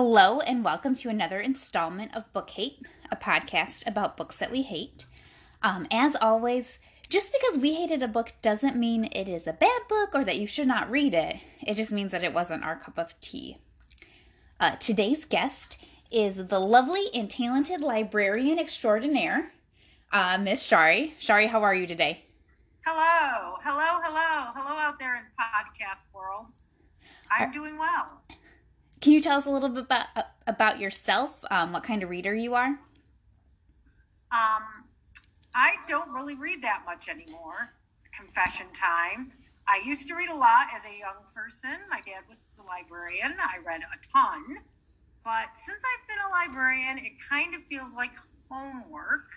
Hello, and welcome to another installment of Book Hate, a podcast about books that we hate. Um, as always, just because we hated a book doesn't mean it is a bad book or that you should not read it. It just means that it wasn't our cup of tea. Uh, today's guest is the lovely and talented librarian extraordinaire, uh, Miss Shari. Shari, how are you today? Hello, hello, hello, hello out there in podcast world. I'm doing well. Can you tell us a little bit about about yourself? Um, what kind of reader you are? Um, I don't really read that much anymore. Confession time. I used to read a lot as a young person. My dad was the librarian. I read a ton. But since I've been a librarian, it kind of feels like homework.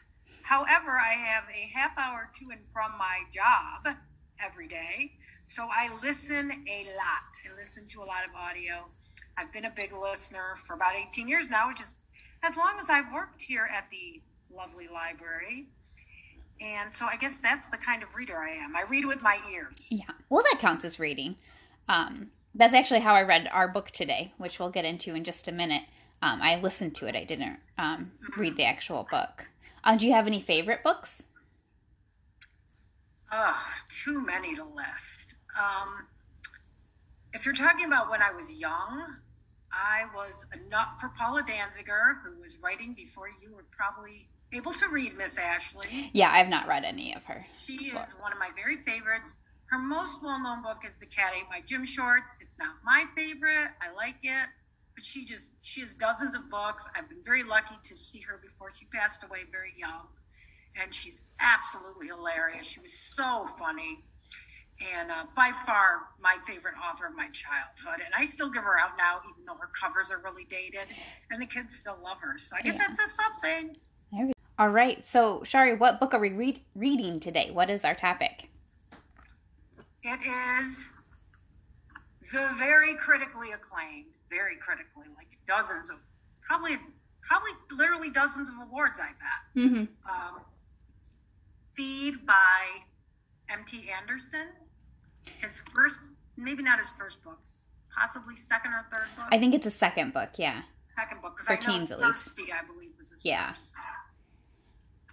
However, I have a half hour to and from my job every day. So I listen a lot. I listen to a lot of audio. I've been a big listener for about 18 years now, just as long as I've worked here at the lovely library. And so I guess that's the kind of reader I am. I read with my ears. Yeah. Well, that counts as reading. Um, that's actually how I read our book today, which we'll get into in just a minute. Um, I listened to it. I didn't um, read the actual book. Uh, do you have any favorite books? Oh, too many to list. Um, if you're talking about when I was young, I was a nut for Paula Danziger, who was writing before you were probably able to read Miss Ashley. Yeah, I've not read any of her. She is one of my very favorites. Her most well known book is The Cat Ate My Gym Shorts. It's not my favorite. I like it. But she just, she has dozens of books. I've been very lucky to see her before she passed away very young. And she's absolutely hilarious. She was so funny and uh, by far my favorite author of my childhood. And I still give her out now, even though her covers are really dated, and the kids still love her. So I guess yeah. that's a something. All right. So, Shari, what book are we read- reading today? What is our topic? It is the very critically acclaimed, very critically, like dozens of, probably, probably literally dozens of awards. I bet. Mm-hmm. Um, Feed by M.T. Anderson his first, maybe not his first books, possibly second or third book. I think it's a second book. Yeah. Second book for teens at least. I believe was his yeah. First.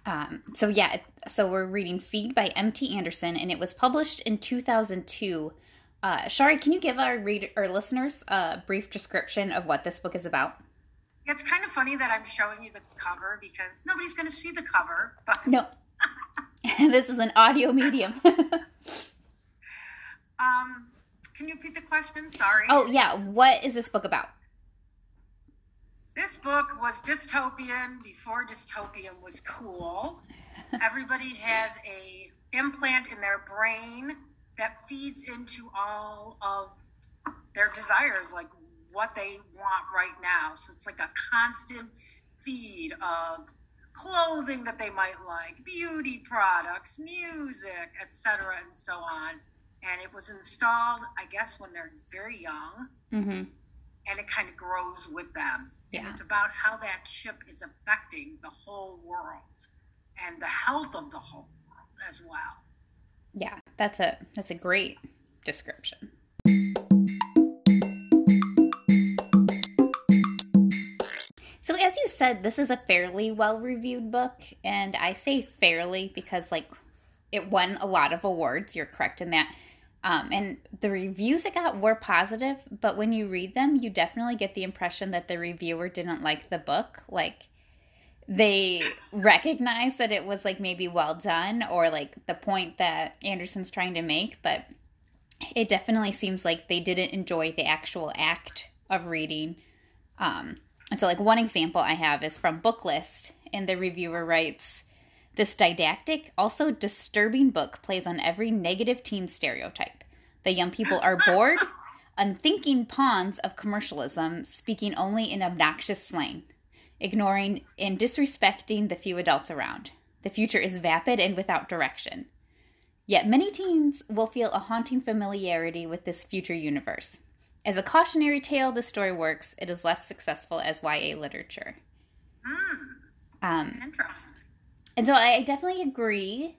Um, so yeah, so we're reading Feed by M.T. Anderson, and it was published in 2002. Uh, Shari, can you give our read our listeners a brief description of what this book is about? It's kind of funny that I'm showing you the cover because nobody's going to see the cover. But no, this is an audio medium. Um, can you repeat the question? Sorry. Oh, yeah. What is this book about? This book was dystopian before dystopian was cool. Everybody has a implant in their brain that feeds into all of their desires, like what they want right now. So it's like a constant feed of clothing that they might like, beauty products, music, etc., and so on and it was installed, I guess, when they're very young, mm-hmm. and it kind of grows with them. Yeah. And it's about how that chip is affecting the whole world and the health of the whole world as well. Yeah, that's a that's a great description. So as you said, this is a fairly well-reviewed book, and I say fairly because like it won a lot of awards. You're correct in that. Um, and the reviews it got were positive, but when you read them, you definitely get the impression that the reviewer didn't like the book. Like they recognize that it was like maybe well done or like the point that Anderson's trying to make, but it definitely seems like they didn't enjoy the actual act of reading. Um, and so, like, one example I have is from Booklist, and the reviewer writes, this didactic, also disturbing book plays on every negative teen stereotype. The young people are bored, unthinking pawns of commercialism, speaking only in obnoxious slang, ignoring and disrespecting the few adults around. The future is vapid and without direction. Yet many teens will feel a haunting familiarity with this future universe. As a cautionary tale, the story works. It is less successful as YA literature. Mm. Um, Interesting. And so I definitely agree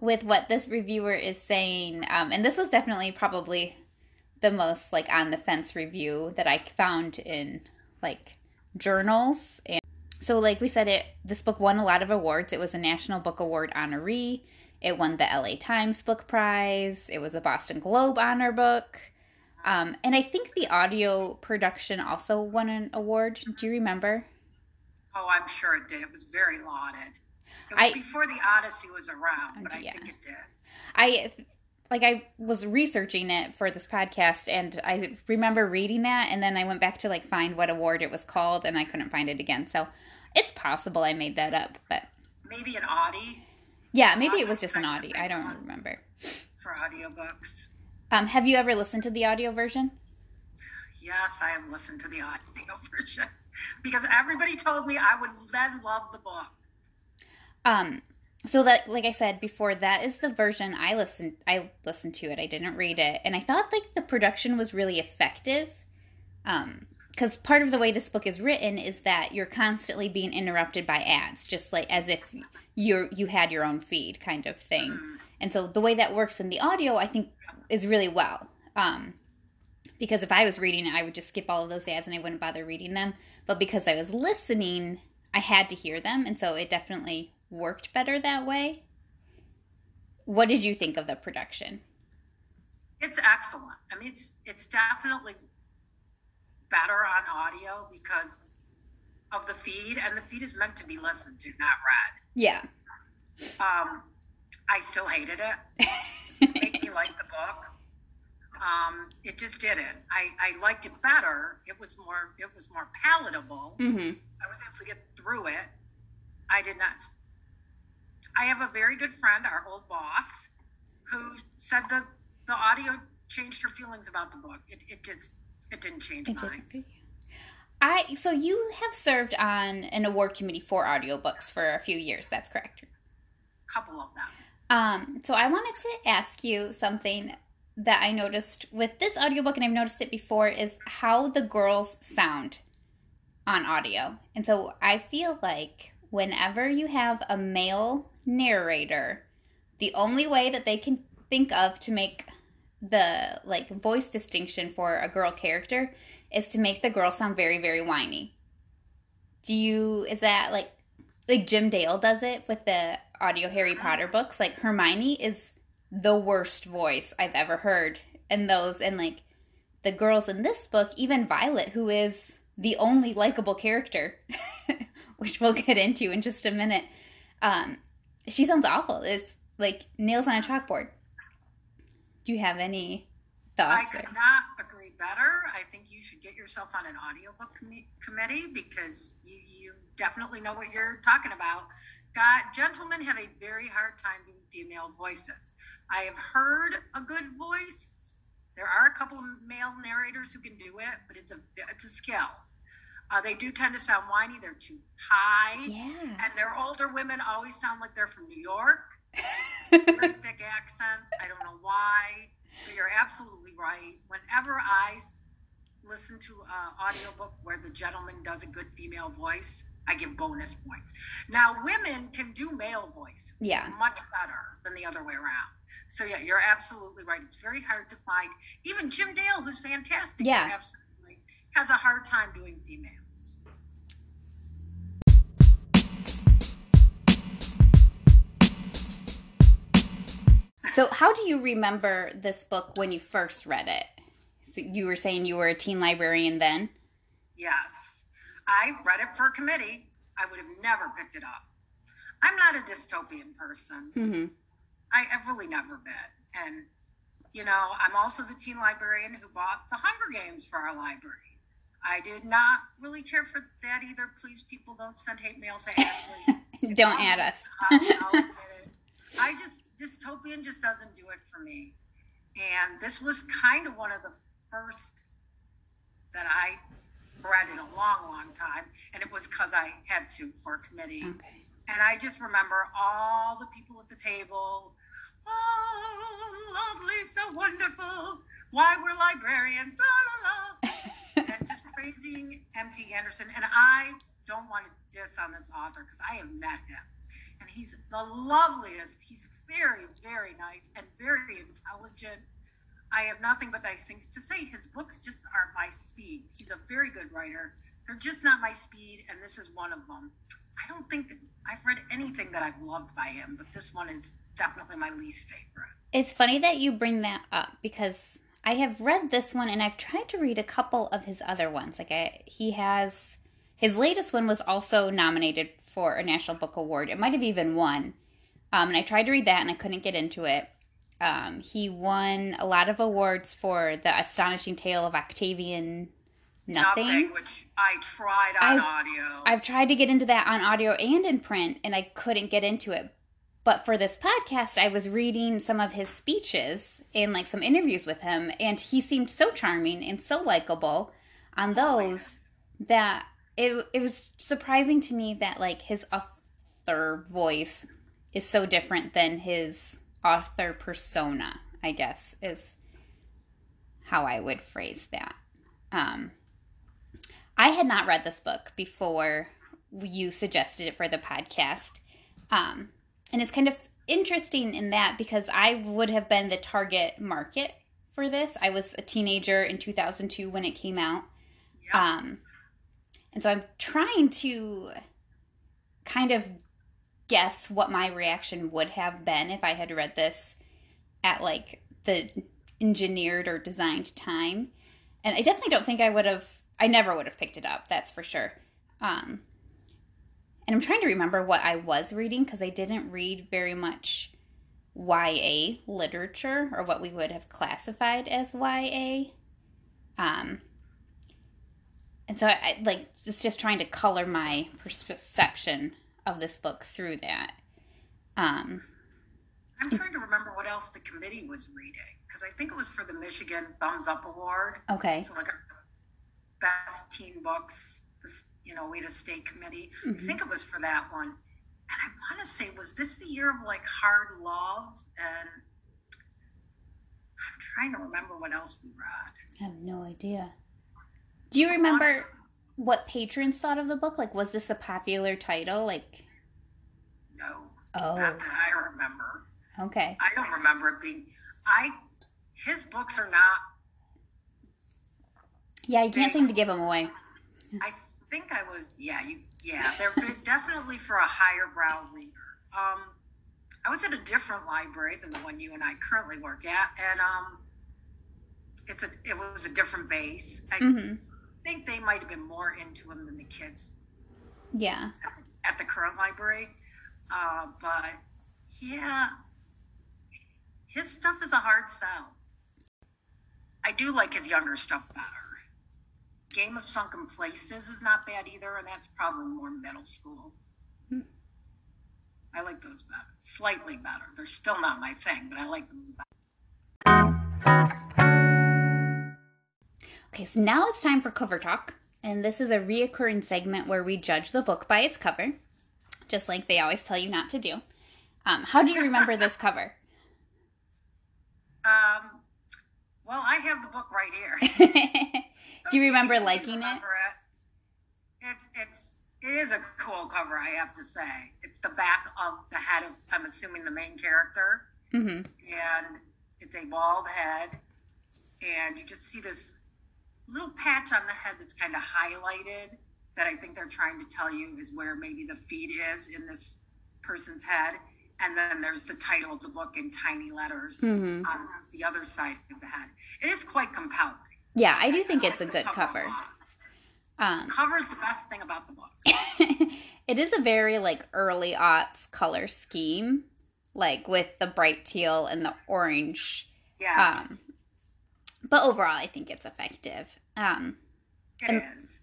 with what this reviewer is saying. Um, and this was definitely probably the most like on the fence review that I found in like journals and so like we said it this book won a lot of awards. It was a National Book Award honoree. It won the LA Times Book Prize. It was a Boston Globe honor book. Um, and I think the audio production also won an award. Do you remember? Oh, I'm sure it did. It was very lauded. It was I, before the Odyssey was around, but yeah. I think it did. I like I was researching it for this podcast and I remember reading that and then I went back to like find what award it was called and I couldn't find it again. So it's possible I made that up, but maybe an Audie. Yeah, maybe it was just an Audie. I don't remember. For audiobooks. Um, have you ever listened to the audio version? Yes, I have listened to the audio version because everybody told me I would then love the book. Um, so that like i said before that is the version i listened i listened to it. I didn't read it. And i thought like the production was really effective um because part of the way this book is written is that you're constantly being interrupted by ads just like as if you're you had your own feed kind of thing. And so the way that works in the audio i think is really well. Um because if i was reading it i would just skip all of those ads and i wouldn't bother reading them but because i was listening i had to hear them and so it definitely worked better that way. What did you think of the production? It's excellent. I mean, it's it's definitely better on audio because of the feed, and the feed is meant to be listened to, not read. Yeah. Um, I still hated it. it made me like the book. Um, it just didn't. I, I liked it better. It was more it was more palatable. Mm-hmm. I was able to get through it. I did not I have a very good friend, our old boss, who said that the audio changed her feelings about the book. It, it just it didn't change it mine. Didn't. I so you have served on an award committee for audiobooks for a few years. That's correct. A couple of them. Um, so I wanted to ask you something that I noticed with this audiobook, and I've noticed it before, is how the girls sound on audio. And so I feel like whenever you have a male narrator, the only way that they can think of to make the like voice distinction for a girl character is to make the girl sound very very whiny. Do you is that like like Jim Dale does it with the audio Harry Potter books? Like Hermione is the worst voice I've ever heard And those and like the girls in this book, even Violet who is the only likable character, which we'll get into in just a minute. Um, she sounds awful. It's like nails on a chalkboard. Do you have any thoughts? I could there? not agree better. I think you should get yourself on an audiobook com- committee because you, you definitely know what you're talking about. God, gentlemen have a very hard time doing female voices. I have heard a good voice. There are a couple of male narrators who can do it, but it's a it's a skill. Uh, they do tend to sound whiny. They're too high. Yeah. And their older women always sound like they're from New York. Very thick accents. I don't know why. But you're absolutely right. Whenever I listen to an audiobook where the gentleman does a good female voice, I give bonus points. Now, women can do male voice. Yeah. Much better than the other way around. So yeah, you're absolutely right. It's very hard to find. Even Jim Dale, who's fantastic, yeah. absolutely has a hard time doing female. So, how do you remember this book when you first read it? So you were saying you were a teen librarian then? Yes. I read it for a committee. I would have never picked it up. I'm not a dystopian person. Mm-hmm. I, have really never been. And, you know, I'm also the teen librarian who bought the Hunger Games for our library. I did not really care for that either. Please, people, don't send hate mail to Ashley. don't add us. I just dystopian just doesn't do it for me. And this was kind of one of the first that I read in a long, long time. And it was because I had to for a committee. Okay. And I just remember all the people at the table. Oh, lovely, so wonderful. Why we're librarians. La, la, la. and just praising M.T. Anderson. And I don't want to diss on this author because I have met him. And he's the loveliest. He's very, very nice and very intelligent. I have nothing but nice things to say. His books just aren't my speed. He's a very good writer. They're just not my speed, and this is one of them. I don't think I've read anything that I've loved by him, but this one is definitely my least favorite. It's funny that you bring that up because I have read this one and I've tried to read a couple of his other ones. Like I, he has his latest one was also nominated for a National Book Award. It might have even won. Um, and I tried to read that and I couldn't get into it. Um, he won a lot of awards for the astonishing tale of Octavian Nothing, Nothing which I tried on I've, audio. I've tried to get into that on audio and in print, and I couldn't get into it. But for this podcast, I was reading some of his speeches and like some interviews with him, and he seemed so charming and so likable on those that it it was surprising to me that like his author voice is so different than his author persona. I guess is how I would phrase that. Um, I had not read this book before you suggested it for the podcast. Um, and it's kind of interesting in that because I would have been the target market for this. I was a teenager in 2002 when it came out. Yeah. Um, and so I'm trying to kind of guess what my reaction would have been if I had read this at like the engineered or designed time. And I definitely don't think I would have I never would have picked it up, that's for sure. Um, and I'm trying to remember what I was reading because I didn't read very much YA literature or what we would have classified as YA. Um, and so I like it's just trying to color my perception of this book through that. Um, I'm trying to remember what else the committee was reading because I think it was for the Michigan Thumbs Up Award. okay. So like a best teen books, you know, we had a state committee. Mm-hmm. I think it was for that one. And I want to say, was this the year of like hard love? And I'm trying to remember what else we read. I have no idea. Do you remember what patrons thought of the book? Like, was this a popular title? Like, No, oh, not that I remember. okay. I don't remember it being. I his books are not. Yeah, you can't seem to give them away. I think I was. Yeah, you. Yeah, they're definitely for a higher brow reader. Um, I was at a different library than the one you and I currently work at, and um, it's a it was a different base. I hmm think they might have been more into him than the kids Yeah. at the current library. Uh, but yeah, his stuff is a hard sell. I do like his younger stuff better. Game of Sunken Places is not bad either, and that's probably more middle school. Hmm. I like those better, slightly better. They're still not my thing, but I like them better. Okay, so now it's time for cover talk. And this is a reoccurring segment where we judge the book by its cover, just like they always tell you not to do. Um, how do you remember this cover? Um, well, I have the book right here. do you remember liking it? remember it? It's it's it is a cool cover, I have to say. It's the back of the head of I'm assuming the main character, hmm and it's a bald head, and you just see this little patch on the head that's kind of highlighted that I think they're trying to tell you is where maybe the feed is in this person's head. And then there's the title of the book in tiny letters hmm on the other side of the head. It is quite compelling. Yeah, I do think it's a good cover. a. Um, Cover's the best thing about the book. it is a very like early aughts color scheme, like with the bright teal and the orange. Yes, Um, but overall, I think it's effective. Um, it and- is.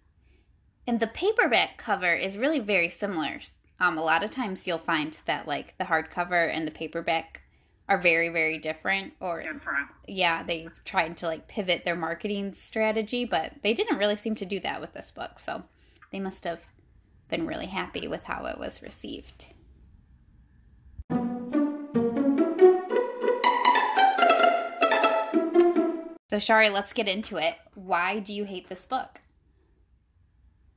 and the paperback cover is really very similar. Um, a lot of times you'll find that like the hardcover and the paperback are very very different, or different. yeah, they've tried to like pivot their marketing strategy, but they didn't really seem to do that with this book. So they must have been really happy with how it was received. So, Shari, let's get into it. Why do you hate this book?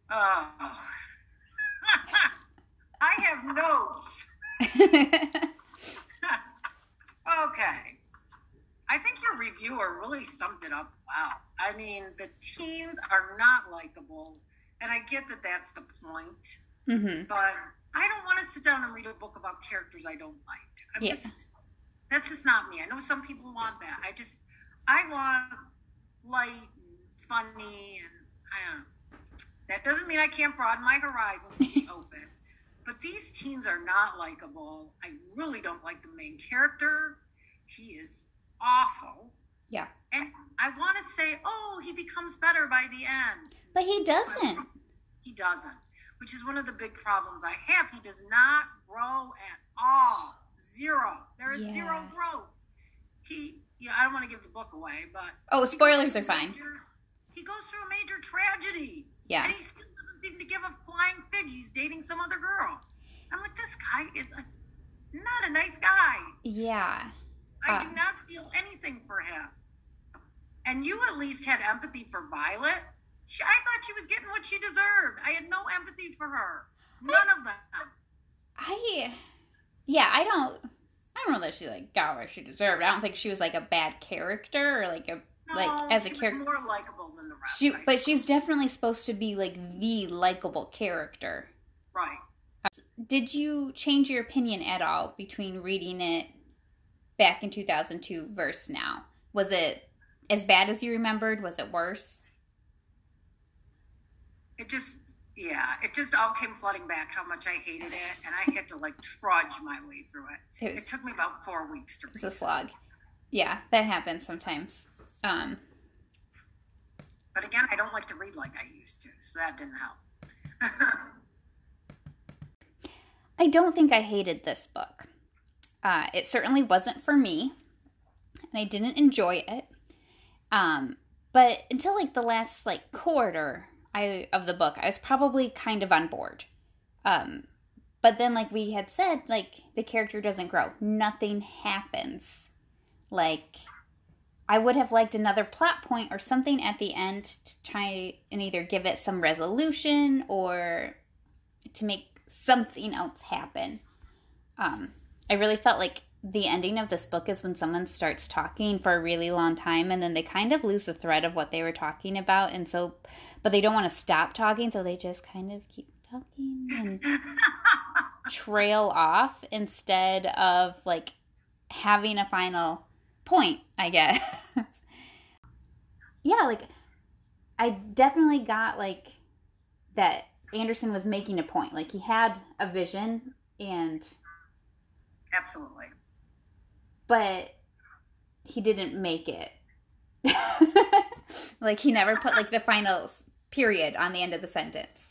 Oh. I have notes. Okay. I think you're reviewer really summed it up well. I mean, the teens are not likable, and I get that that's the point. Mm-hmm. But I don't want to sit down and read a book about characters I don't like. I'm Yeah. just that's just not me. I know some people want that. I just I want light and funny and I don't know. That doesn't mean I can't broaden my horizons and be open. But these teens are not likable. I really don't like the main character. He is awful. Yeah. And I want to say, oh, he becomes better by the end. But he doesn't. He doesn't, which is one of the big problems I have. He does not grow at all. Zero. There is zero growth. I don't want to give the book away, but Oh, spoilers are fine. major- he goes through a major tragedy, Yeah. and he still doesn't seem to give a flying fig. He's dating some other girl. I'm like, this guy is a, not a nice guy. Yeah. I Uh. do not feel anything for him. And you at least had empathy for Violet. She, I thought she was getting what she deserved. I had no empathy for her. None of them. I yeah, I don't I don't know that she like got what she deserved. I don't think she was like a bad character or like a No, like as a character. more likable than the rest. She but she's definitely supposed to be like the likable character. right. Did you change your opinion at all between reading it back in 2002 versus now? Was it as bad as you remembered? Was it worse? It just, yeah, it just all came flooding back how much I hated it, and I had to like trudge my way through it. It was, It took me about four weeks to it was a slog. Yeah, that happens sometimes. Um, But again, I don't like to read like I used to, so that didn't help. I don't think I hated this book. Uh, it certainly wasn't for me, and I didn't enjoy it. Um, but until like the last like quarter I of the book, I was probably kind of on board. Um, but then, like we had said, like the character doesn't grow. Nothing happens. Like I would have liked another plot point or something at the end to try and either give it some resolution or to make something else happen. Um, I really felt like the ending of this book is when someone starts talking for a really long time and then they kind of lose the thread of what they were talking about and so but they don't want to stop talking so they just kind of keep talking and trail off instead of like having a final point, I guess. yeah, like I definitely got like that Anderson was making a point. Like he had a vision and Absolutely. But he didn't make it. like he never put like the final period on the end of the sentence.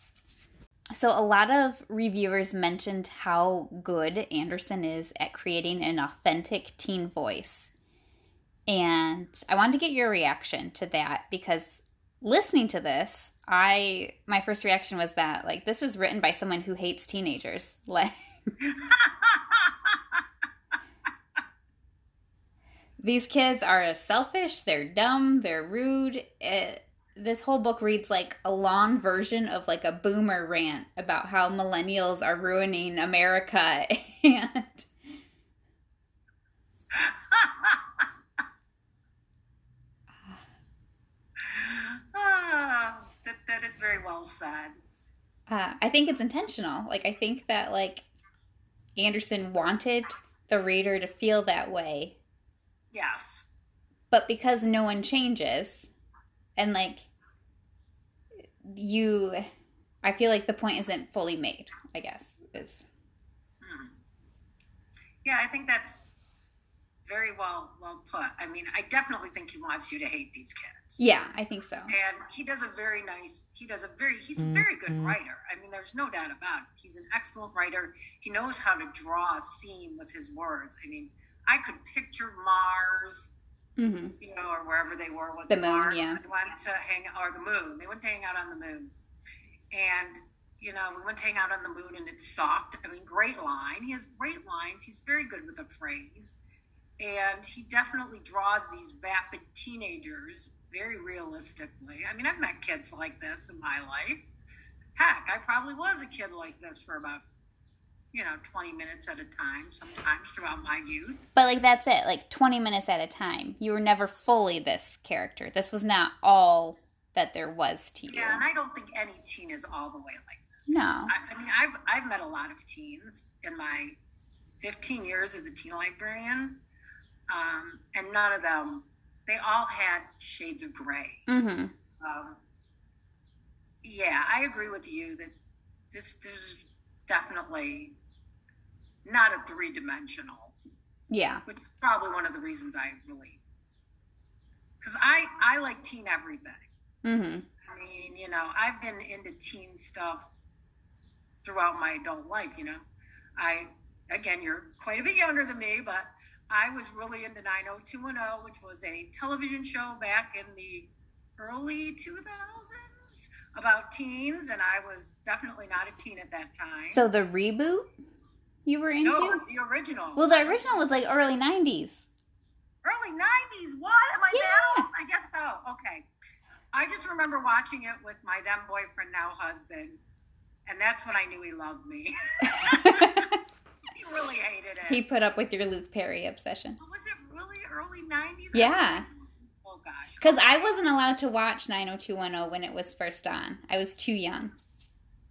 So a lot of reviewers mentioned how good Anderson is at creating an authentic teen voice. And I wanted to get your reaction to that because listening to this, I my first reaction was that like this is written by someone who hates teenagers. Like these kids are selfish, they're dumb, they're rude. It, this whole book reads like a long version of like a boomer rant about how millennials are ruining America and ah, that, that is very well said. uh, I think it's intentional. Like I think that like Anderson wanted the reader to feel that way, Yes. but because no one changes and like you I feel like the point isn't fully made, I guess. Is Hmm. Yeah, I think that's very well well put. I mean, I definitely think he wants you to hate these kids. yeah, I think so. And he does a very nice. He does a very. He's a very good writer. I mean, there's no doubt about it. He's an excellent writer. He knows how to draw a scene with his words. I mean, I could picture Mars, hmm you know, or wherever they were. Was The moon, Mars? yeah. They went to hang, or the moon. They went to hang out on the moon, and you know, we went to hang out on the moon, and it sucked. I mean, great line. He has great lines. He's very good with a phrase, and he definitely draws these vapid teenagers very realistically. I mean, I've met kids like this in my life. Heck, I probably was a kid like this for about you know, 20 minutes at a time sometimes throughout my youth. But like that's it, like 20 minutes at a time. You were never fully this character. This was not all that there was to you. Yeah, and I don't think any teen is all the way like this. No. I, I mean, I've, I've met a lot of teens in my 15 years as a teen librarian, um, and none of them, they all had shades of gray. Mm-hmm. Um, yeah, I agree with you that this there's definitely not a three dimensional. Yeah. Which is probably one of the reasons I really, because I I like teen everything. Mm-hmm. I mean, you know, I've been into teen stuff throughout my adult life. You know, I again, you're quite a bit younger than me, but I was really into 90210, which was a television show back in the early 2000s about teens, and I was definitely not a teen at that time. So the reboot you were into? No, the original. Well, the original was like early 90s. Early 90s? What? Am I yeah. I guess so. Okay. I just remember watching it with my then boyfriend, now husband, and that's when I knew he loved me. he really hated it. He put up with your Luke Perry obsession. Was it really early 90s? Yeah. Oh, gosh. Because I wasn't allowed to watch 90210 when it was first on. I was too young.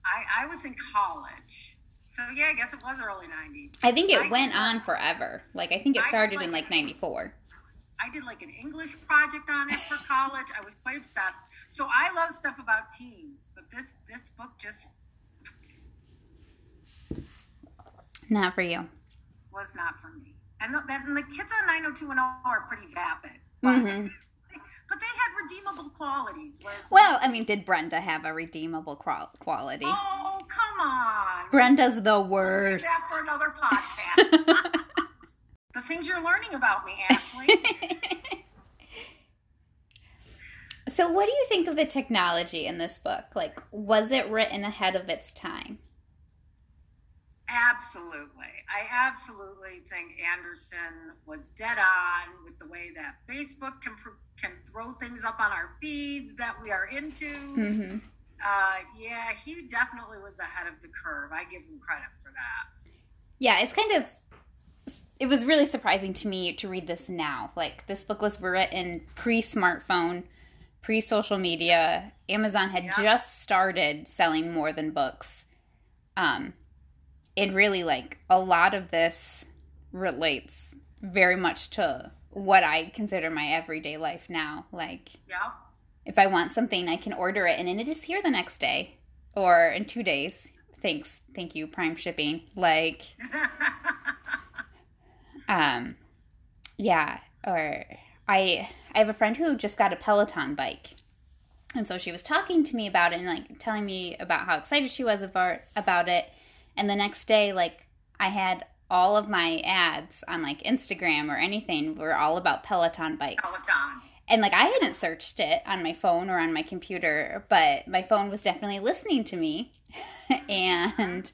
I, I was in college. So, yeah, I guess it was early 90s. I think it I went on forever. Like, I think it started like, in like 94. I did like an English project on it for college. I was quite obsessed. So I love stuff about teens, but this this book just not for you. Was not for me. And the, and the kids on 90210 are pretty vapid. But, mm-hmm. But they had redeemable qualities. Well, I mean, did Brenda have a redeemable quality? Oh, come on. Brenda's the worst. that for another podcast. the things you're learning about me, Ashley. so, what do you think of the technology in this book? Like, was it written ahead of its time? Absolutely. I absolutely think Anderson was dead on with the way that Facebook can can throw things up on our feeds that we are into. Mm-hmm. Uh, yeah, he definitely was ahead of the curve. I give him credit for that. Yeah, it's kind of it was really surprising to me to read this now. Like this book was written pre-smartphone, pre-social media. Amazon had just started selling more than books. Um, it really like a lot of this relates very much to what I consider my everyday life now. Like, yeah. if I want something, I can order it and then it is here the next day or in two days. Thanks, thank you, Prime shipping. Like, um, yeah. Or I I have a friend who just got a Peloton bike. And so she was talking to me about it and like telling me about how excited she was about about it. And the next day, like I had all of my ads on like Instagram or anything were all about Peloton bikes. Peloton. And like I hadn't searched it on my phone or on my computer, but my phone was definitely listening to me. and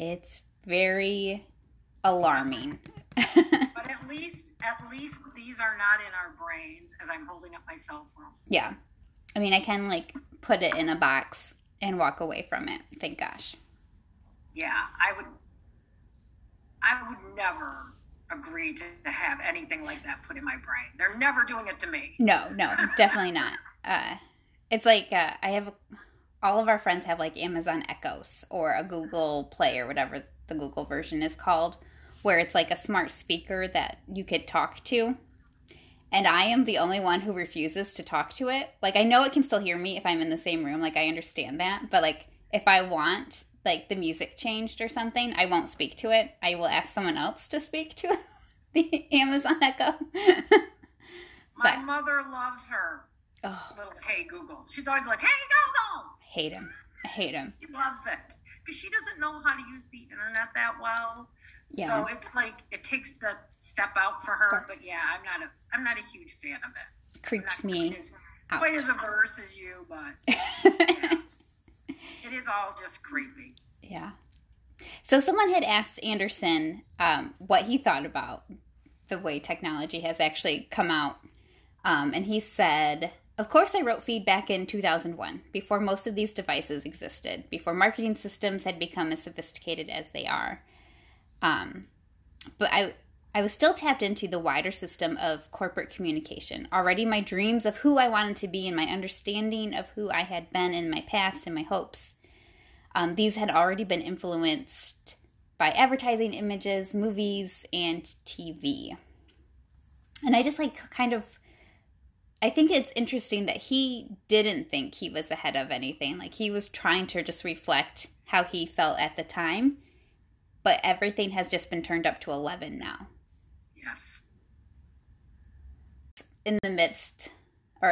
it's very alarming. but at least at least these are not in our brains as I'm holding up my cell phone. Yeah. I mean, I can like put it in a box and walk away from it. Thank gosh. Yeah, I would I would never agree to, to have anything like that put in my brain. They're never doing it to me. No, no, definitely not. Uh, it's like uh, I have all of our friends have like Amazon Echoes or a Google Play or whatever the Google version is called, where it's like a smart speaker that you could talk to. And I am the only one who refuses to talk to it. Like I know it can still hear me if I'm in the same room, like I understand that, but like if I want like the music changed or something, I won't speak to it. I will ask someone else to speak to the Amazon Echo. My mother loves her. Oh. Little hey Google. She's always like, hey Google. I hate him. I hate him. She loves it because she doesn't know how to use the internet that well. Yeah. So it's like it takes the step out for her. But yeah, I'm not a I'm not a huge fan of it. Creeps me. Quite as, quite as averse as you, but yeah. It is all just creepy. Yeah. So someone had asked Anderson um, what he thought about the way technology has actually come out, um, and he said of course, I wrote Feed back in 2001, before most of these devices existed, before marketing systems had become as sophisticated as they are. Um, but I, I was still tapped into the wider system of corporate communication. Already, my dreams of who I wanted to be and my understanding of who I had been in my past and my hopes, um, these had already been influenced by advertising images, movies, and TV. And I just like kind of I think it's interesting that he didn't think he was ahead of anything. Like he was trying to just reflect how he felt at the time, but everything has just been turned up to 11 now. Yes. In the midst,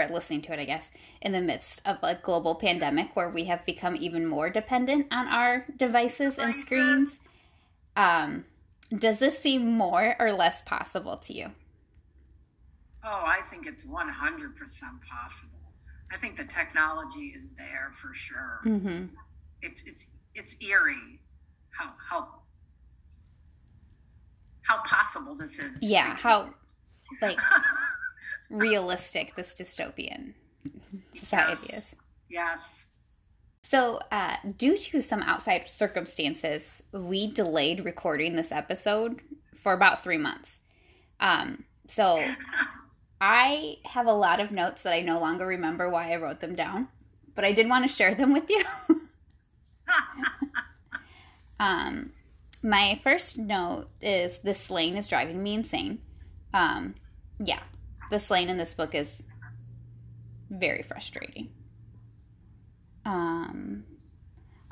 or listening to it, I guess, in the midst of a global pandemic where we have become even more dependent on our devices and screens, um, does this seem more or less possible to you? Oh, I think it's 100% possible. I think the technology is there for sure. Mm-hmm. It's it's it's eerie how how how possible this is. Yeah, how like realistic this dystopian society yes. is. Yes. So, uh, due to some outside circumstances, we delayed recording this episode for about three months. Um, so I have a lot of notes that I no longer remember why I wrote them down, but I did want to share them with you. um, my first note is this slang is driving me insane. Um, yeah, the slang in this book is very frustrating. Um,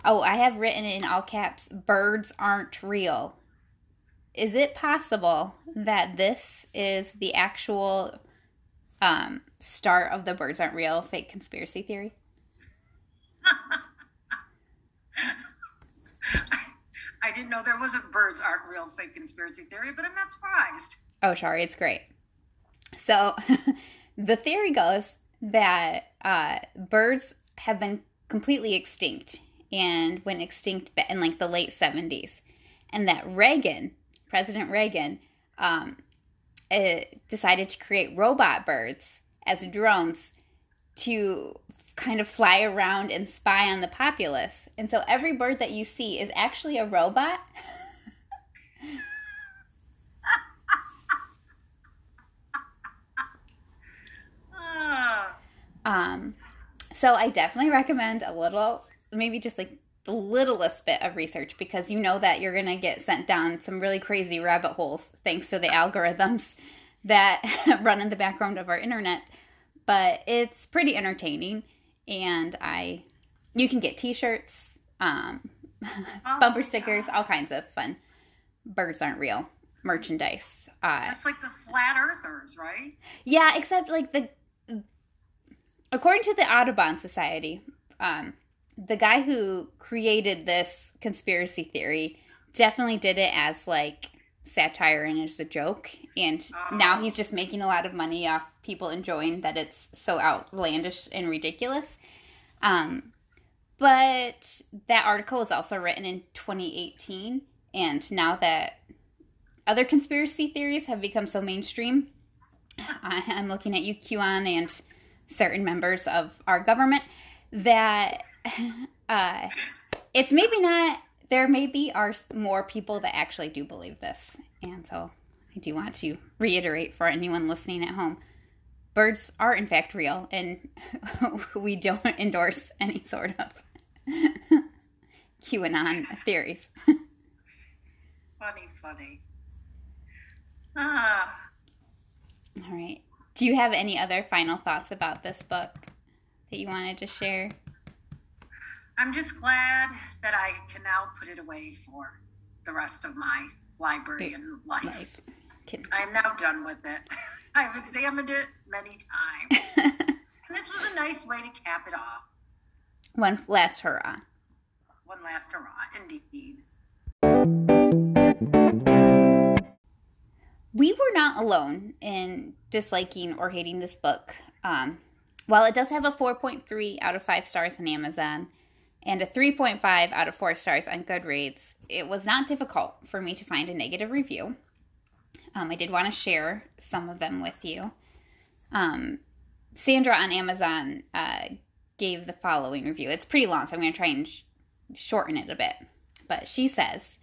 oh, I have written in all caps birds aren't real. Is it possible that this is the actual um, start of the birds aren't real fake conspiracy theory? I didn't know there was a birds aren't real fake conspiracy theory, but I'm not surprised. Oh, sorry, it's great. So, the theory goes that uh, birds have been completely extinct and went extinct in like the late 70s, and that Reagan, President Reagan, um, decided to create robot birds as drones to kind of fly around and spy on the populace. And so every bird that you see is actually a robot. um, so I definitely recommend a little, maybe just like the littlest bit of research because you know that you're going to get sent down some really crazy rabbit holes thanks to the algorithms that run in the background of our internet. But it's pretty entertaining, and I you can get T-shirts, um, oh bumper stickers, all kinds of fun. Birds aren't real merchandise. Uh, Just like the flat earthers, right? Yeah, except like the according to the Audubon Society, um, the guy who created this conspiracy theory definitely did it as like satire and as a joke and now he's just making a lot of money off people enjoying that it's so outlandish and ridiculous. Um, but that article was also written in 2018 and now that other conspiracy theories have become so mainstream i'm looking at you qanon and certain members of our government that uh, it's maybe not. There maybe are more people that actually do believe this, and so I do want to reiterate for anyone listening at home: birds are in fact real, and we don't endorse any sort of QAnon theories. funny, funny. Ah. All right. Do you have any other final thoughts about this book that you wanted to share? I'm just glad that I can now put it away for the rest of my librarian life. life. I am now done with it. I've examined it many times. and this was a nice way to cap it off. One last hurrah. One last hurrah, indeed. We were not alone in disliking or hating this book. Um, while it does have a 4.3 out of 5 stars on Amazon, and a 3.5 out of 4 stars on Goodreads, it was not difficult for me to find a negative review. Um, I did want to share some of them with you. Um, Sandra on Amazon uh, gave the following review. It's pretty long, so I'm going to try and sh- shorten it a bit. But she says,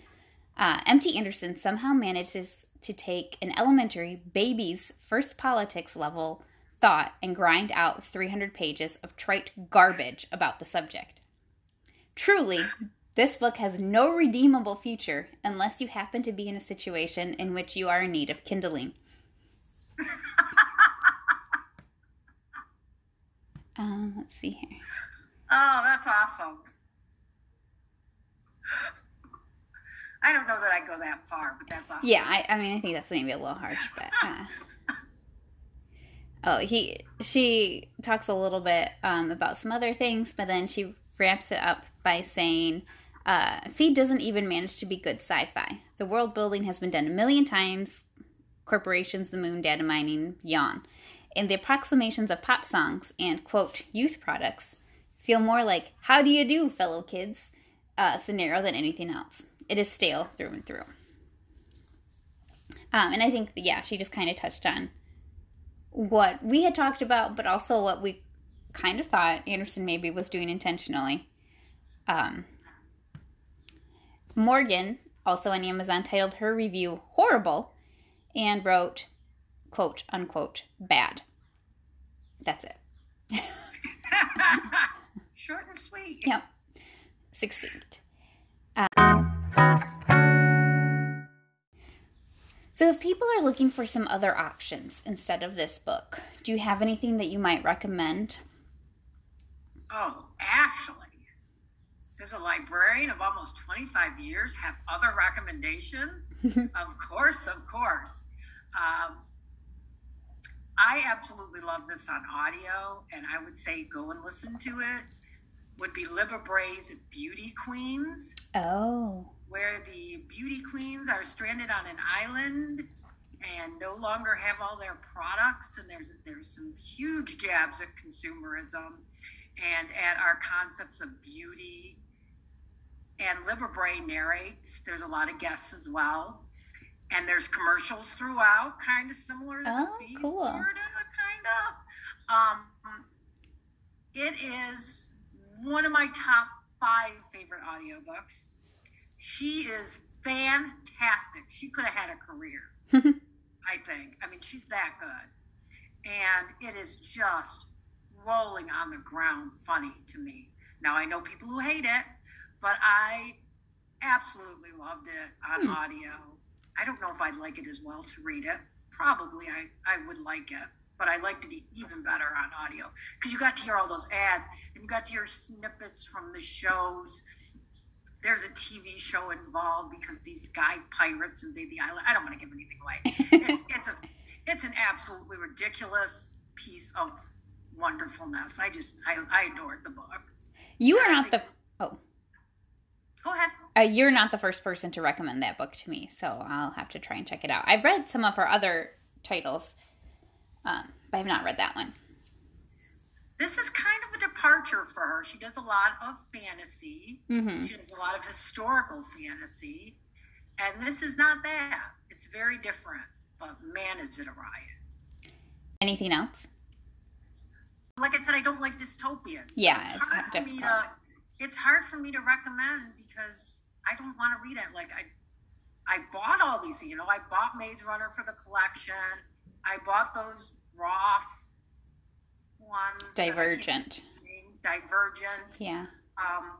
uh, M.T. Anderson somehow manages to take an elementary baby's first politics level thought and grind out 300 pages of trite garbage about the subject. Truly, this book has no redeemable future unless you happen to be in a situation in which you are in need of kindling. um, let's see here. Oh, that's awesome. I don't know that I go that far, but that's awesome. Yeah, I, I mean, I think that's maybe a little harsh, but. Uh. Oh, he she talks a little bit um, about some other things, but then she wraps it up by saying, uh, "Feed doesn't even manage to be good sci-fi. The world building has been done a million times. Corporations, the moon, data mining, yawn, and the approximations of pop songs and quote youth products feel more like "How do you do, fellow kids?" Uh, scenario than anything else. It is stale through and through. Um, and I think, yeah, she just kind of touched on what we had talked about, but also what we kind of thought Anderson maybe was doing intentionally. Um, Morgan, also on Amazon, titled her review Horrible and wrote, quote, unquote, bad. That's it. Short and sweet. Yep. Succinct. Are looking for some other options instead of this book, do you have anything that you might recommend? Oh, Ashley, does a librarian of almost 25 years have other recommendations? of course, of course. Um, I absolutely love this on audio, and I would say go and listen to it. Would be Libba Bray's Beauty Queens. Oh where the beauty queens are stranded on an island and no longer have all their products and there's there's some huge jabs at consumerism and at our concepts of beauty. And Libba Bray narrates there's a lot of guests as well. And there's commercials throughout kind of similar to oh, the cool. kind of um, it is one of my top five favorite audiobooks. She is fantastic. She could have had a career, I think. I mean, she's that good. And it is just rolling on the ground funny to me. Now, I know people who hate it, but I absolutely loved it on hmm. audio. I don't know if I'd like it as well to read it. Probably I, I would like it, but I liked it even better on audio because you got to hear all those ads and you got to hear snippets from the shows there's a TV show involved because these guy pirates and Baby Island. I don't want to give anything away. it's, it's a it's an absolutely ridiculous piece of wonderfulness. I just I, I adored the book. You are not the oh. Go ahead. Uh, you're not the first person to recommend that book to me, so I'll have to try and check it out. I've read some of her other titles, um, but I've not read that one this is kind of a departure for her. She does a lot of fantasy. Mm-hmm. She does a lot of historical fantasy, and this is not that. It's very different. But man, is it a ride! Anything else? Like I said, I don't like dystopians. Yeah, it's, it's hard for me to. It's hard for me to recommend because I don't want to read it. Like I, I bought all these. You know, I bought Maze Runner for the collection. I bought those Roth ones. Divergent. Divergent. Yeah. Um,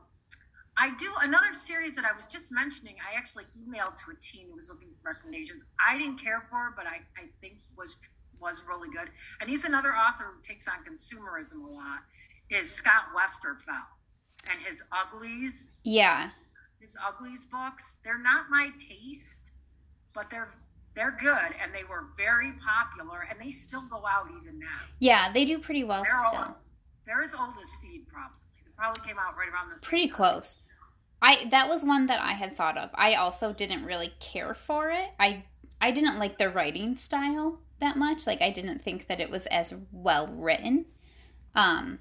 I do another series that I was just mentioning. I actually emailed to a teen who was looking for recommendations. I didn't care for, but I, I think was was really good. And he's another author who takes on consumerism a lot. Is Scott Westerfeld and his Uglies? Yeah. His Uglies books. They're not my taste, but they're they're good and they were very popular and they still go out even now. Yeah, they do pretty well they're still. Old, they're as old as Feed probably. They probably came out right around this. Pretty close. I that was one that I had thought of. I also didn't really care for it. I I didn't like the writing style that much. Like I didn't think that it was as well written. Um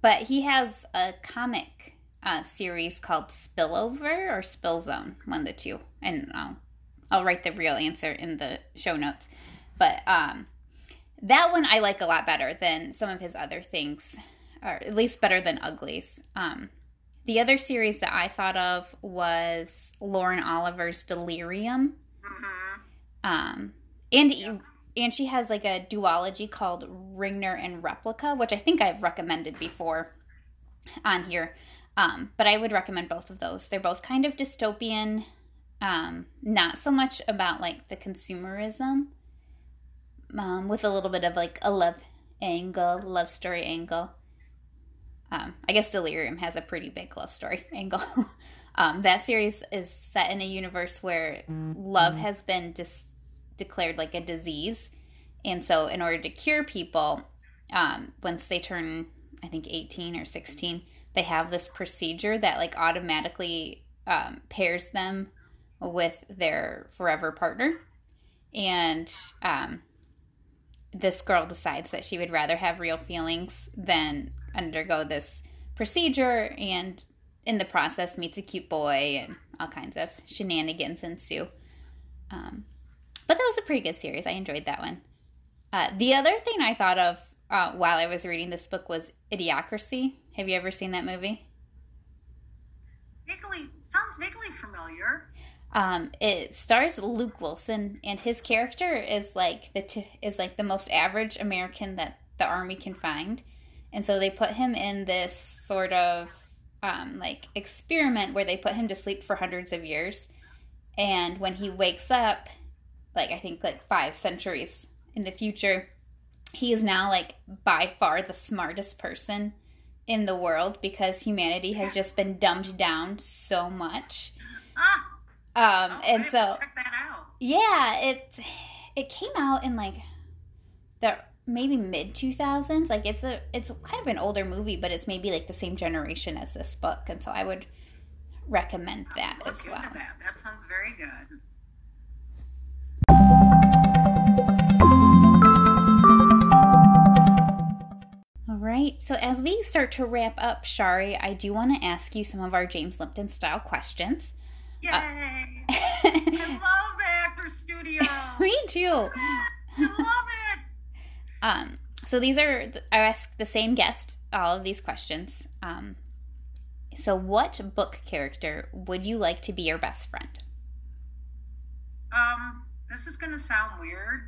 but he has a comic uh, series called Spillover or Spill Zone, one of the two. And I'll I'll write the real answer in the show notes. But um, that one I like a lot better than some of his other things, or at least better than Uglies. Um, the other series that I thought of was Lauren Oliver's Delirium. Mm-hmm. Um, and and she has like a duology called Ringer and Replica, which I think I've recommended before on here. Um, but I would recommend both of those. They're both kind of dystopian, um, not so much about like the consumerism, um, with a little bit of like a love angle, love story angle. Um, I guess Delirium has a pretty big love story angle. um, that series is set in a universe where love has been dis- declared like a disease, and so in order to cure people, um, once they turn, I think eighteen or sixteen, they have this procedure that like automatically um, pairs them with their forever partner, and um, this girl decides that she would rather have real feelings than undergo this procedure and in the process meets a cute boy and all kinds of shenanigans ensue. Um, but that was a pretty good series. I enjoyed that one. Uh, the other thing i thought of uh, while i was reading this book was idiocracy. Have you ever seen that movie? Vaguely sounds vaguely familiar. Um, it stars luke wilson and his character is like the t- is like the most average american that the army can find and so they put him in this sort of um, like experiment where they put him to sleep for hundreds of years. And when he wakes up, like I think like five centuries in the future, he is now like by far the smartest person in the world because humanity has just been dumbed down so much. Ah, Um, oh, and so check that out. yeah, it it came out in like the maybe mid 2000s. Like it's a it's kind of an older movie, but it's maybe like the same generation as this book, and so I would recommend that as well. that. That sounds very good. All right. So as we start to wrap up, Shari, I do want to ask you some of our James Lipton style questions. Yay! Uh, I love the Actor Studio. Me too. I love it. Um, so these are I ask the same guest all of these questions. Um, so what book character would you like to be your best friend? Um, this is gonna sound weird,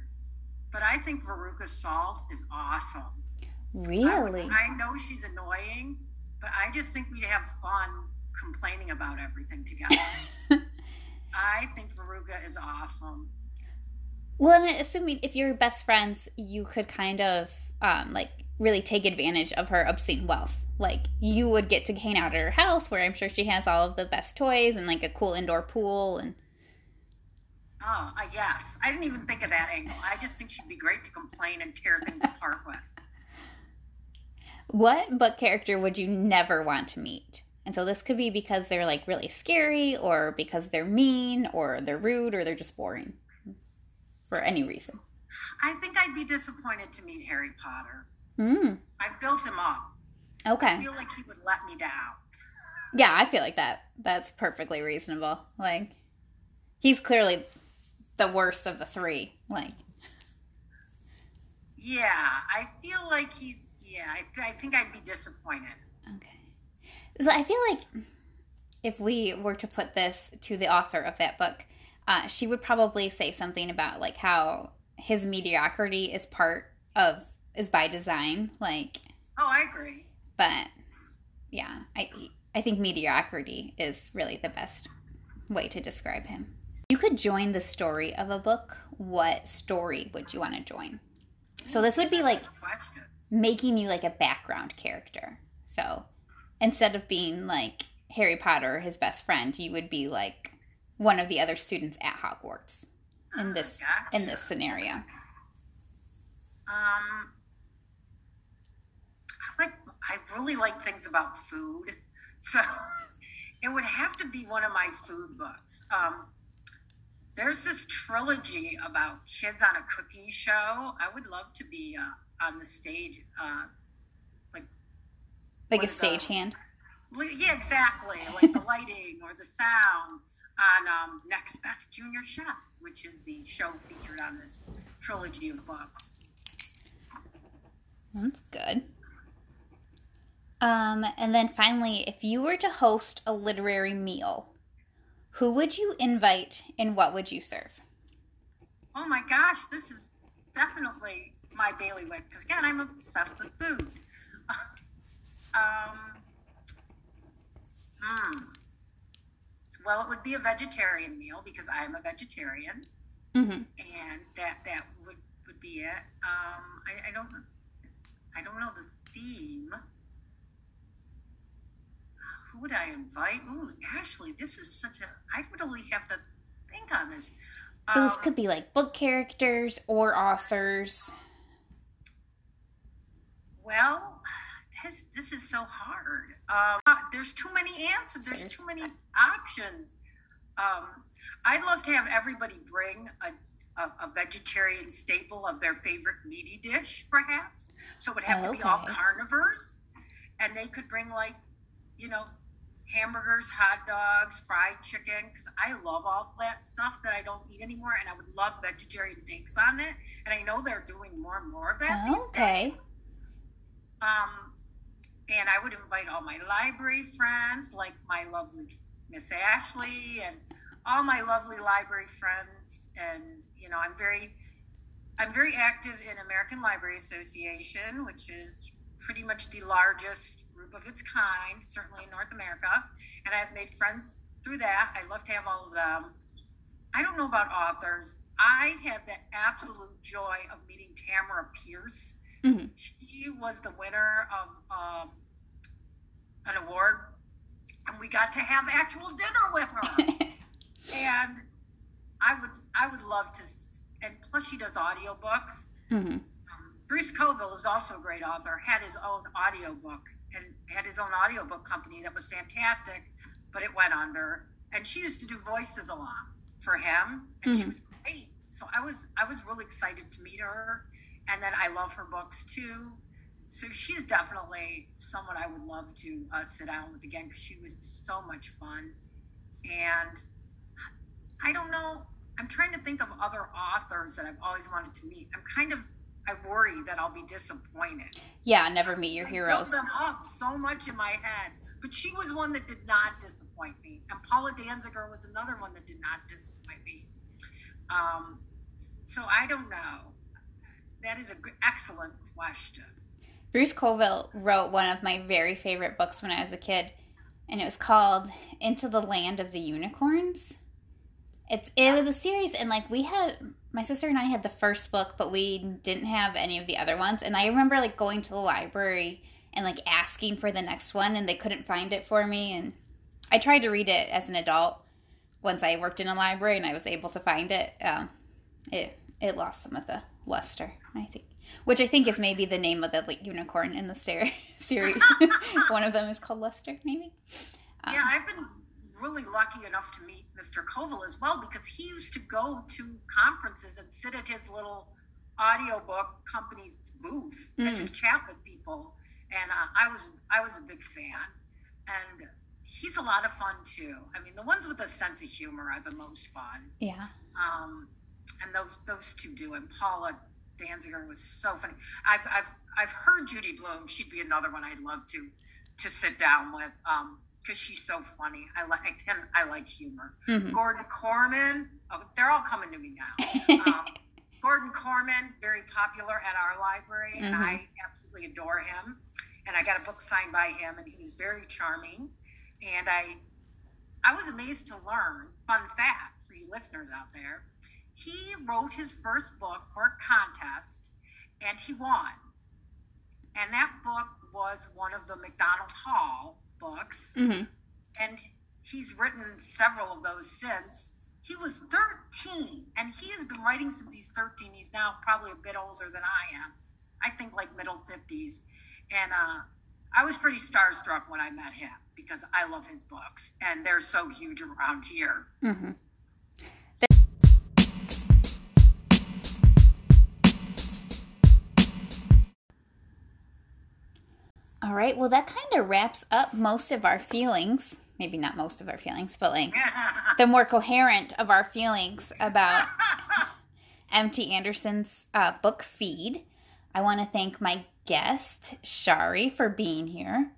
but I think Veruca Salt is awesome. I, would- Really? I know she's annoying, but I just think we'd have fun complaining about everything together. I think Veruca is awesome. Well, and assuming if you're best friends, you could kind of um, like really take advantage of her obscene wealth. Like you would get to hang out at her house, where I'm sure she has all of the best toys and like a cool indoor pool. And Oh, I yes. I didn't even think of that angle. I just think she'd be great to complain and tear things apart with. what book character would you never want to meet? And so this could be because they're like really scary, or because they're mean, or they're rude, or they're just boring, for any reason. I think I'd be disappointed to meet Harry Potter. Mm, I built him up. I okay. feel like he would let me down. Yeah, I feel like that. That's perfectly reasonable. Like, he's clearly the worst of the three. Like, Yeah, I feel like he's. Yeah, I, I think I'd be disappointed. okay. So I feel like if we were to put this to the author of that book, uh, she would probably say something about like how his mediocrity is part of is by design. Like, Oh, I agree. but yeah, I I think mediocrity is really the best way to describe him. You could join the story of a book. What story would you want to join? So this would be like making you like a background character. So instead of being like Harry Potter, his best friend, you would be like one of the other students at Hogwarts in this in this scenario. Um, I like. I really like things about food, so it would have to be one of my food books. Um, there's this trilogy about kids on a cooking show. I would love to be uh, on the stage. Uh, What a stagehand. yeah, exactly, like the lighting or the sound on um, Next Best Junior Chef, which is the show featured on this trilogy of books. That's good. Um, and then finally, if you were to host a literary meal, who would you invite and what would you serve? Oh my gosh, this is definitely my bailiwick because again, I'm obsessed with food. Um, hmm. Well, it would be a vegetarian meal because I'm a vegetarian, Mm-hmm. and that that would would be it. Um, I, I don't I don't know the theme. Who would I invite? Ooh, Ashley, this is such a. I would only have to think on this. So this Um, could be like book characters or authors. Well, this this is so hard. Um, there's too many answers. There's too many options. Um, I'd love to have everybody bring a, a, a vegetarian staple of their favorite meaty dish, perhaps. So it would have to be all carnivores, and they could bring like, you know, hamburgers, hot dogs, fried chicken. Because I love all that stuff that I don't eat anymore, and I would love vegetarian takes on it. And I know they're doing more and more of that. days. Okay. Um, and I would invite all my library friends, like my lovely Miss Ashley, and all my lovely library friends. And you know, I'm very, I'm very active in American Library Association, which is pretty much the largest group of its kind, certainly in North America. And I've made friends through that. I love to have all of them. I don't know about authors. I had the absolute joy of meeting Tamora Pierce Mhm. she was the winner of um, an award, and we got to have actual dinner with her. and I would, I would love to. And plus, she does audiobooks. hmm Um, Bruce Coville is also a great author. Had his own audiobook and had his own audiobook company that was fantastic, but it went under. And she used to do voices a lot for him, and she Mhm. was great. So I was I was really excited to meet her, and then I love her books too. So she's definitely someone I would love to uh, sit down with again because she was so much fun. And I don't know. I'm trying to think of other authors that I've always wanted to meet. I'm kind of I worry that I'll be disappointed. Yeah, never meet your I heroes. built them up so much in my head, but she was one that did not disappoint me, and Paula Danziger was another one that did not disappoint me. Um, so I don't know. That is an excellent question. Bruce Coville wrote one of my very favorite books when I was a kid, and it was called Into the Land of the Unicorns. It's it was a series, and like we had my sister and I had the first book, but we didn't have any of the other ones. And I remember like going to the library and like asking for the next one, and they couldn't find it for me. And I tried to read it as an adult once I worked in a library, and I was able to find it. Um, it it lost some of the luster, I think which I think is maybe the name of the like, unicorn in the stair series. One of them is called Lester, maybe. Um, Yeah, I've been really lucky enough to meet Mr. Coville as well because he used to go to conferences and sit at his little audiobook company's booth and Mm. just chat with people. And uh, I was I was a big fan, and he's a lot of fun too. I mean, the ones with a sense of humor are the most fun. yeah. um, and those those two do. And Paula Danziger was so funny. I've I've I've heard Judy Blume. She'd be another one I'd love to to sit down with because she's so funny. I like I tend I like humor. Mhm. Gordon Korman. Oh, they're all coming to me now. Um, Gordon Korman, very popular at our library, and Mhm. I absolutely adore him. And I got a book signed by him, and he was very charming. And I, I was amazed to learn. Fun fact for you listeners out there: he wrote his first book for a contest, and he won. And that book was one of the Macdonald Hall books hmm and he's written several of those since. He was 13, and he has been writing since he's 13. He's now probably a bit older than I am. I think like middle 50s. And uh, I was pretty starstruck when I met him because I love his books, and they're so huge around here. hmm All right. Well, that kind of wraps up most of our feelings. Maybe not most of our feelings, but like the more coherent of our feelings about M.T. Anderson's uh, book feed. I want to thank my guest, Shari, for being here.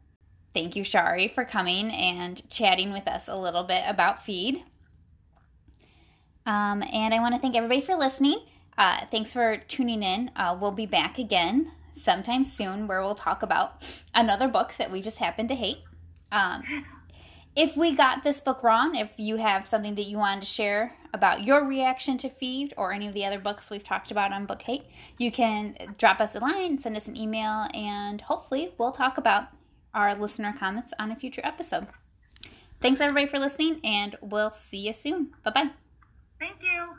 Thank you, Shari, for coming and chatting with us a little bit about feed. Um, and I want to thank everybody for listening. Uh, thanks for tuning in. Uh, we'll be back again sometime soon where we'll talk about another book that we just happen to hate. Um, if we got this book wrong, if you have something that you wanted to share about your reaction to Feed or any of the other books we've talked about on Book Hate, you can drop us a line, send us an email, and hopefully we'll talk about our listener comments on a future episode. Thanks everybody for listening, and we'll see you soon. Bye bye. Thank you.